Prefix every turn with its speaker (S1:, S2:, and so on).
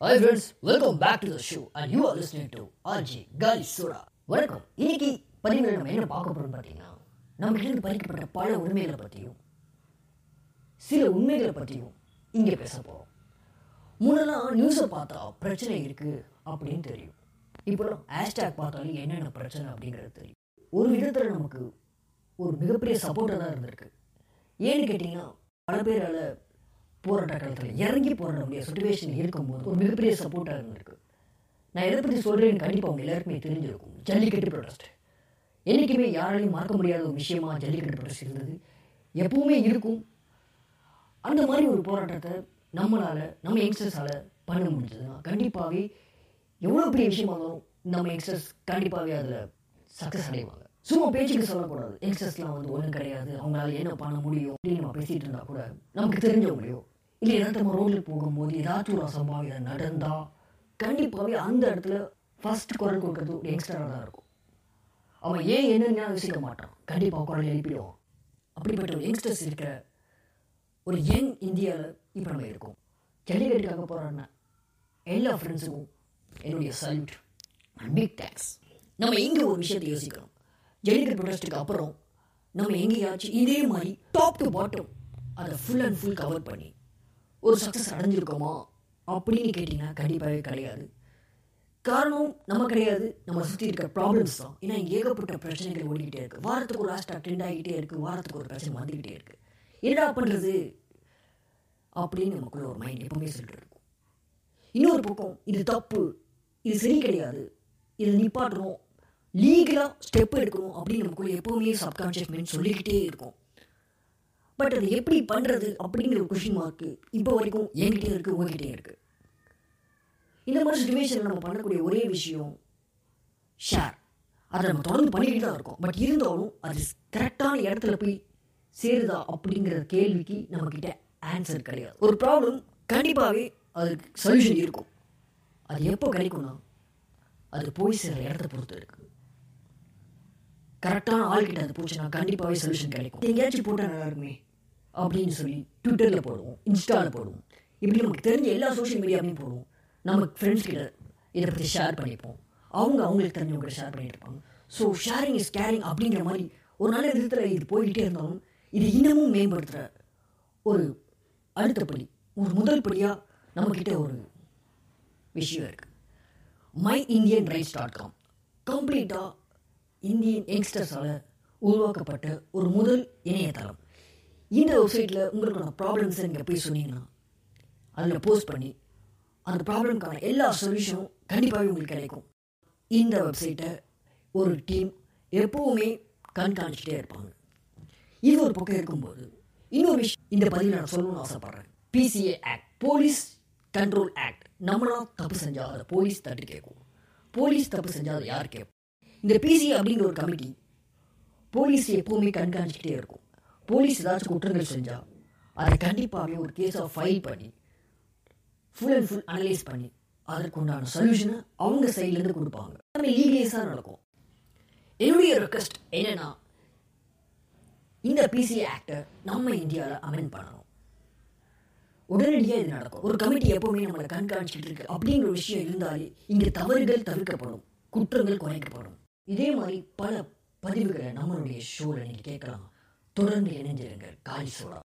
S1: Hi friends welcome back to the show and you are listening to RG Gali சூரா வணக்கம். இன்னைக்கு பதிவுகள் நம்ம என்ன பார்க்க போறோம்னு பார்த்தீங்கன்னா நம்ம கிட்ட பறிக்கப்பட்ட பல உண்மைகளை பற்றியும் சில உண்மைகளை பற்றியும் இங்கே பேச போகிறோம் முன்னெல்லாம் நியூஸை பார்த்தா பிரச்சனை இருக்கு அப்படின்னு தெரியும். இப்போலாம் ஹேஷ்டேக் பார்த்தாலும் என்னென்ன பிரச்சனை அப்படிங்கிறது தெரியும். ஒரு விதத்தில் நமக்கு ஒரு மிகப்பெரிய சப்போர்ட்டாக தான் இருந்திருக்கு. ஏன்னு கேட்டிங்கன்னா பல பேரால் போராட்ட காலத்தில் இறங்கி போராடக்கூடிய சுச்சுவேஷன் இருக்கும்போது ஒரு மிகப்பெரிய சப்போர்ட்டாக இருந்திருக்கு. நான் எதை பற்றி சொல்கிறேன்னு கண்டிப்பாக அவங்க எல்லாருக்குமே தெரிஞ்சிருக்கும். ஜல்லிக்கட்டு ப்ரொடெஸ்ட் என்றைக்குமே யாராலையும் மறக்க முடியாத ஒரு விஷயமா ஜல்லிக்கட்டு ப்ரொடெஸ்ட் இருந்தது. எப்பவுமே இருக்கும். அந்த மாதிரி ஒரு போராட்டத்தை நம்மளால் நம்ம யங்ஸ்டர்ஸால் பண்ண முடிஞ்சதுன்னா கண்டிப்பாகவே எவ்வளோ பெரிய விஷயமாகவும் நம்ம யங்ஸ்டர்ஸ் கண்டிப்பாகவே அதில் சக்ஸஸ் அடைவாங்க. சும்மா பேச்சுக்கு சொல்லக்கூடாது. யங்ஸ்டர்ஸ்லாம் வந்து ஒன்றும் கிடையாது. அவங்களால என்ன பண்ண முடியும் அப்படின்னு நம்ம பேசிகிட்டு இருந்தால் கூட நமக்கு தெரிஞ்சவங்களையோ இல்லை ஏதாவது நம்ம ரோட்டில் போகும்போது ஏதாச்சும் ஒரு அசம்பாவிதம் நடந்தால் கண்டிப்பாகவே அந்த இடத்துல ஃபர்ஸ்ட் குரல் கொடுக்கறது ஒரு யங்ஸ்டராக தான் இருக்கும். அவன் ஏன் என்னன்னு யோசிக்க மாட்டான். கண்டிப்பாக குரல் எழுப்பிடுவான். அப்படிப்பட்ட ஒரு யங்ஸ்டர்ஸ் இருக்கிற ஒரு யங் இந்தியாவில் இப்போ நம்ம இருக்கோம். ஜல்லிக்கட்டுக்காக போகிறான்னா எல்லா ஃப்ரெண்ட்ஸுக்கும் என்னுடைய சல்யூட் அண்ட் பிக் தேங்க்ஸ் நம்ம இங்கே ஒரு விஷயத்தை யோசிக்கணும். ஜல்லிக்கட்டு ப்ரொடெஸ்ட்டுக்கு அப்புறம் நம்ம எங்கேயாச்சும் இதே மாதிரி டாப் டு பாட்டம் அதை ஃபுல் அண்ட் ஃபுல் கவர் பண்ணி ஒரு சக்ஸஸ் அடைஞ்சிருக்கோமா? அப்படின்னு கேட்டிங்கன்னா கண்டிப்பாகவே கிடையாது. காரணம் நம்ம கிடையாது. நம்ம சுற்றி இருக்க ப்ராப்ளம்ஸ் தான். ஏன்னா இங்கே ஏகப்பட்ட பிரச்சனைகள் ஓடிக்கிட்டே இருக்குது வாரத்துக்கு ஒரு ஹேஷ்டாக் ட்ரெண்ட் ஆகிட்டே இருக்குது வாரத்துக்கு ஒரு பிரச்சனை வந்துக்கிட்டே இருக்குது என்னடா பண்ணுறது அப்படின்னு நமக்குள்ள ஒரு மைண்ட் எப்பவுமே சொல்லிட்டு இருக்கும். இன்னொரு பக்கம் இது தப்பு. இது சரி கிடையாது. இது நிப்பாட்டுறோம் லீகலாக ஸ்டெப் எடுக்கணும் அப்படின்னு நமக்குள்ள எப்பவுமே சப்கான்ஷியஸ் மைண்ட் சொல்லிக்கிட்டே இருக்கும். பட் அது எப்படி பண்ணுறது அப்படிங்கிற ஒரு கொஷின் மார்க்கு இப்போ வரைக்கும் என்கிட்டே இருக்குது உங்ககிட்டே இருக்குது இந்த மாதிரி சுச்சுவேஷனில் நம்ம பண்ணக்கூடிய ஒரே விஷயம் ஷேர் அதை நம்ம தொடர்ந்து பண்ணிக்கிட்டு தான் இருக்கோம். பட் இருந்தாலும் அது கரெக்டான இடத்துல போய் சேருதா அப்படிங்கிற கேள்விக்கு நம்மக்கிட்ட ஆன்சர் கிடையாது. ஒரு ப்ராப்ளம் கண்டிப்பாகவே அதுக்கு சொல்யூஷன் இருக்கும். அது எப்போ கிடைக்கும்னா அது போய் சேர இடத்த பொறுத்து இருக்குது கரெக்டான ஆள்கிட்ட அது போச்சுன்னா கண்டிப்பாகவே சொல்யூஷன் கிடைக்கும். எங்கேயாச்சும் போட்டால் நல்லா இருக்குமே அப்படின்னு சொல்லி ட்விட்டரில் போடுவோம் இன்ஸ்டாவில் போடுவோம். இப்படி நமக்கு தெரிஞ்ச எல்லா சோஷியல் மீடியாவையும் போடுவோம். நம்ம ஃப்ரெண்ட்ஸ் கிட்ட இதை பற்றி ஷேர் பண்ணிப்போம். அவங்க அவங்களுக்கு தெரிஞ்சவங்க ஷேர் பண்ணிட்டு இருப்பாங்க. ஸோ ஷேரிங் இஸ் கேரிங் அப்படிங்கிற மாதிரி ஒரு நல்ல விதத்தில் இது போய்கிட்டே இருந்தாலும் இது இன்னமும் மேம்படுத்துகிற ஒரு அடுத்த படி ஒரு முதல் படியாக நம்மக்கிட்ட ஒரு விஷயம் இருக்குது my Indian rights dot com கம்ப்ளீட்டாக இந்தியன் யங்ஸ்டர்ஸால் உருவாக்கப்பட்ட ஒரு முதல் இணையதளம். இந்த வெப்சைட்டில் உங்களுக்கான ப்ராப்ளம்ஸை நீங்கள் போய் சொன்னீங்கன்னா அதில் போஸ்ட் பண்ணி அந்த ப்ராப்ளம்க்கான எல்லா சொல்யூஷனும் கண்டிப்பாகவே உங்களுக்கு கிடைக்கும். இந்த வெப்சைட்டை ஒரு டீம் எப்போவுமே கண்காணிச்சிட்டே இருப்பாங்க. இது ஒரு பக்கம் இருக்கும்போது இன்னொரு விஷயம் இந்த பதிவில் நான் சொல்லணும்னு ஆசைப்பட்றேன். PCA act police control act நம்மளாம் தப்பு செஞ்சால் அதை போலீஸ் தட்டி கேட்கும். போலீஸ் தப்பு செஞ்சால் அதை யார் கேட்கும் இந்த பிசி அப்படிங்கிற ஒரு கமிட்டி போலீஸ் எப்போவுமே கண்காணிச்சுக்கிட்டே இருக்கும். போலீஸ் ஏதாச்சும் குற்றங்கள் செஞ்சால் அதை கண்டிப்பாகவே ஒரு கேஸாக ஃபைல் பண்ணி ஃபுல் அண்ட் ஃபுல் அனலைஸ் பண்ணி அதற்கு உண்டான சொல்யூஷனை அவங்க சைட்லேருந்து கொடுப்பாங்க எல்லாமே லீகலைஸாக நடக்கும். என்னுடைய ரெக்வஸ்ட் என்னென்னா இந்த பிசி ஆக்டை நம்ம இந்தியாவில் அமெண்ட் பண்ணணும். உடனடியாக இது நடக்கும். ஒரு கமிட்டி எப்போவுமே நம்மளை கண்காணிச்சுட்டு இருக்கு. அப்படிங்கிற விஷயம் இருந்தாலே இங்கே தவறுகள் தவிர்க்கப்படும். குற்றங்கள் குறைக்கப்படும். இதே மாதிரி பல பதிவுகளை நம்மளுடைய ஷோவில் நீங்கள் கேட்கலாம். தொடர்ந்து இணைஞ்சிருங்கள் காலி சோடா